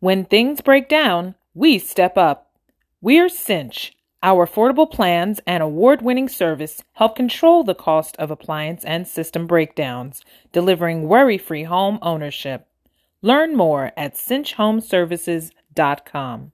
When things break down, we step up. We're Cinch. Our affordable plans and award winning service help control the cost of appliance and system breakdowns, delivering worry free home ownership. Learn more at cinchhomeservices.com.